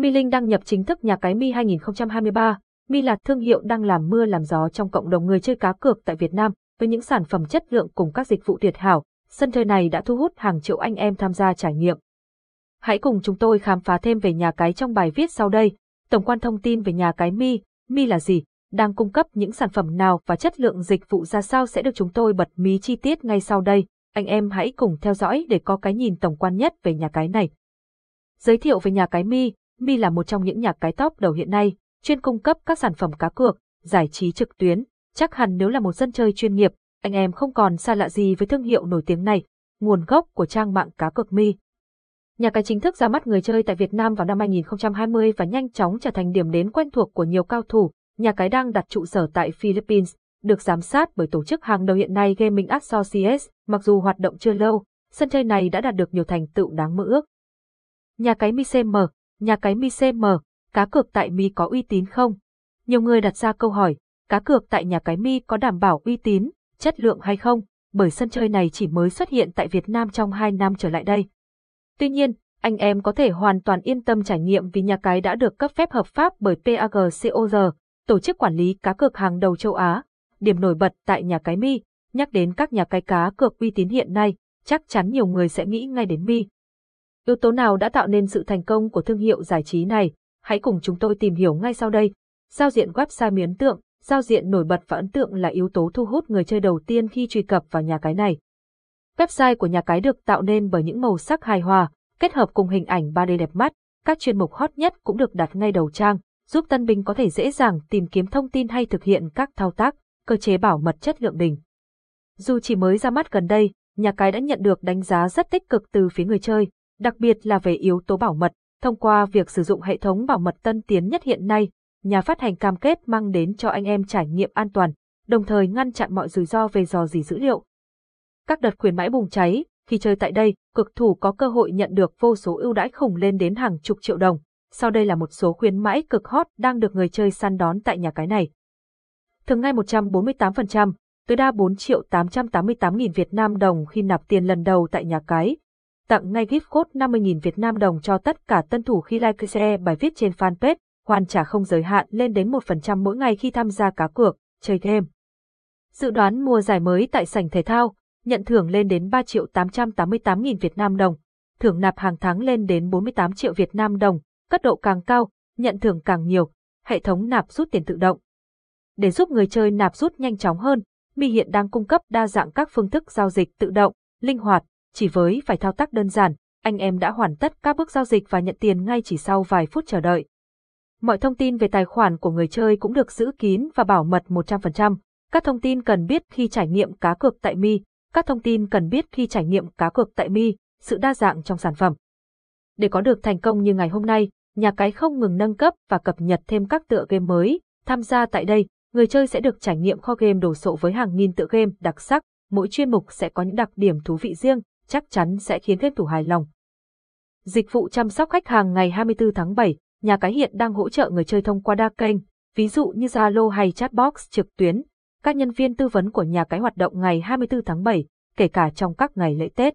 Mi Linh đăng nhập chính thức nhà cái Mi 2023. Mi là thương hiệu đang làm mưa làm gió trong cộng đồng người chơi cá cược tại Việt Nam, với những sản phẩm chất lượng cùng các dịch vụ tuyệt hảo. Sân chơi này đã thu hút hàng triệu anh em tham gia trải nghiệm. Hãy cùng chúng tôi khám phá thêm về nhà cái trong bài viết sau đây. Tổng quan thông tin về nhà cái Mi, Mi là gì, đang cung cấp những sản phẩm nào và chất lượng dịch vụ ra sao sẽ được chúng tôi bật mí chi tiết ngay sau đây. Anh em hãy cùng theo dõi để có cái nhìn tổng quan nhất về nhà cái này. Giới thiệu về nhà cái Mi, Mi là một trong những nhà cái top đầu hiện nay, chuyên cung cấp các sản phẩm cá cược, giải trí trực tuyến. Chắc hẳn nếu là một dân chơi chuyên nghiệp, anh em không còn xa lạ gì với thương hiệu nổi tiếng này, nguồn gốc của trang mạng cá cược Mi. Nhà cái chính thức ra mắt người chơi tại Việt Nam vào năm 2020 và nhanh chóng trở thành điểm đến quen thuộc của nhiều cao thủ. Nhà cái đang đặt trụ sở tại Philippines, được giám sát bởi tổ chức hàng đầu hiện nay Gaming Associates, mặc dù hoạt động chưa lâu, sân chơi này đã đạt được nhiều thành tựu đáng mơ ước. Nhà cái Mi CM, nhà cái Mi CM, cá cược tại Mi có uy tín không? Nhiều người đặt ra câu hỏi, cá cược tại nhà cái Mi có đảm bảo uy tín, chất lượng hay không? Bởi sân chơi này chỉ mới xuất hiện tại Việt Nam trong 2 năm trở lại đây. Tuy nhiên, anh em có thể hoàn toàn yên tâm trải nghiệm vì nhà cái đã được cấp phép hợp pháp bởi PAGCOR, tổ chức quản lý cá cược hàng đầu châu Á. Điểm nổi bật tại nhà cái Mi, nhắc đến các nhà cái cá cược uy tín hiện nay, chắc chắn nhiều người sẽ nghĩ ngay đến Mi. Yếu tố nào đã tạo nên sự thành công của thương hiệu giải trí này? Hãy cùng chúng tôi tìm hiểu ngay sau đây. Giao diện website miến tượng, giao diện nổi bật và ấn tượng là yếu tố thu hút người chơi đầu tiên khi truy cập vào nhà cái này. Website của nhà cái được tạo nên bởi những màu sắc hài hòa, kết hợp cùng hình ảnh 3D đẹp mắt, các chuyên mục hot nhất cũng được đặt ngay đầu trang, giúp tân binh có thể dễ dàng tìm kiếm thông tin hay thực hiện các thao tác, cơ chế bảo mật chất lượng đỉnh. Dù chỉ mới ra mắt gần đây, nhà cái đã nhận được đánh giá rất tích cực từ phía người chơi, đặc biệt là về yếu tố bảo mật. Thông qua việc sử dụng hệ thống bảo mật tân tiến nhất hiện nay, nhà phát hành cam kết mang đến cho anh em trải nghiệm an toàn, đồng thời ngăn chặn mọi rủi ro về dò dỉ dữ liệu. Các đợt khuyến mãi bùng cháy, khi chơi tại đây, cực thủ có cơ hội nhận được vô số ưu đãi khủng lên đến hàng chục triệu đồng. Sau đây là một số khuyến mãi cực hot đang được người chơi săn đón tại nhà cái này. Thường ngay 148%, tối đa 4 triệu 888 nghìn Việt Nam đồng khi nạp tiền lần đầu tại nhà cái. Tặng ngay gift code 50.000 Việt Nam đồng cho tất cả tân thủ khi like share bài viết trên fanpage, hoàn trả không giới hạn lên đến 1% mỗi ngày khi tham gia cá cược, chơi game. Dự đoán mùa giải mới tại sảnh thể thao, nhận thưởng lên đến 3 triệu 888 nghìn Việt Nam đồng, thưởng nạp hàng tháng lên đến 48 triệu Việt Nam đồng, cấp độ càng cao, nhận thưởng càng nhiều, hệ thống nạp rút tiền tự động. Để giúp người chơi nạp rút nhanh chóng hơn, Mi hiện đang cung cấp đa dạng các phương thức giao dịch tự động, linh hoạt, chỉ với vài thao tác đơn giản, anh em đã hoàn tất các bước giao dịch và nhận tiền ngay chỉ sau vài phút chờ đợi. Mọi thông tin về tài khoản của người chơi cũng được giữ kín và bảo mật 100%. Các thông tin cần biết khi trải nghiệm cá cược tại Mi, các thông tin cần biết khi trải nghiệm cá cược tại Mi, sự đa dạng trong sản phẩm. Để có được thành công như ngày hôm nay, nhà cái không ngừng nâng cấp và cập nhật thêm các tựa game mới. Tham gia tại đây, người chơi sẽ được trải nghiệm kho game đồ sộ với hàng nghìn tựa game đặc sắc, mỗi chuyên mục sẽ có những đặc điểm thú vị riêng, chắc chắn sẽ khiến game thủ hài lòng. Dịch vụ chăm sóc khách hàng ngày 24 tháng 7, nhà cái hiện đang hỗ trợ người chơi thông qua đa kênh, ví dụ như Zalo hay chatbox trực tuyến. Các nhân viên tư vấn của nhà cái hoạt động ngày 24 tháng 7, kể cả trong các ngày lễ Tết.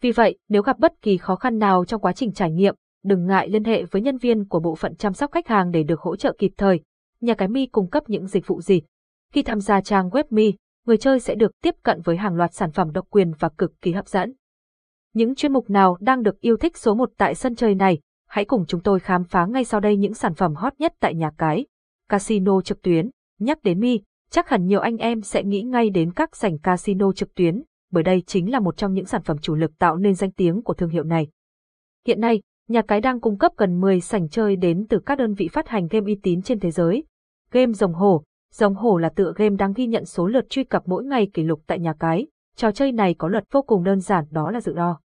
Vì vậy, nếu gặp bất kỳ khó khăn nào trong quá trình trải nghiệm, đừng ngại liên hệ với nhân viên của bộ phận chăm sóc khách hàng để được hỗ trợ kịp thời. Nhà cái Mi cung cấp những dịch vụ gì? Khi tham gia trang web Mi, người chơi sẽ được tiếp cận với hàng loạt sản phẩm độc quyền và cực kỳ hấp dẫn. Những chuyên mục nào đang được yêu thích số 1 tại sân chơi này? Hãy cùng chúng tôi khám phá ngay sau đây những sản phẩm hot nhất tại nhà cái. Casino trực tuyến, nhắc đến Mi, chắc hẳn nhiều anh em sẽ nghĩ ngay đến các sảnh casino trực tuyến, bởi đây chính là một trong những sản phẩm chủ lực tạo nên danh tiếng của thương hiệu này. Hiện nay, nhà cái đang cung cấp gần 10 sảnh chơi đến từ các đơn vị phát hành game uy tín trên thế giới. Game Rồng Hổ Rồng Hổ là tựa game đang ghi nhận số lượt truy cập mỗi ngày kỷ lục tại nhà cái. Trò chơi này có luật vô cùng đơn giản, đó là dự đo.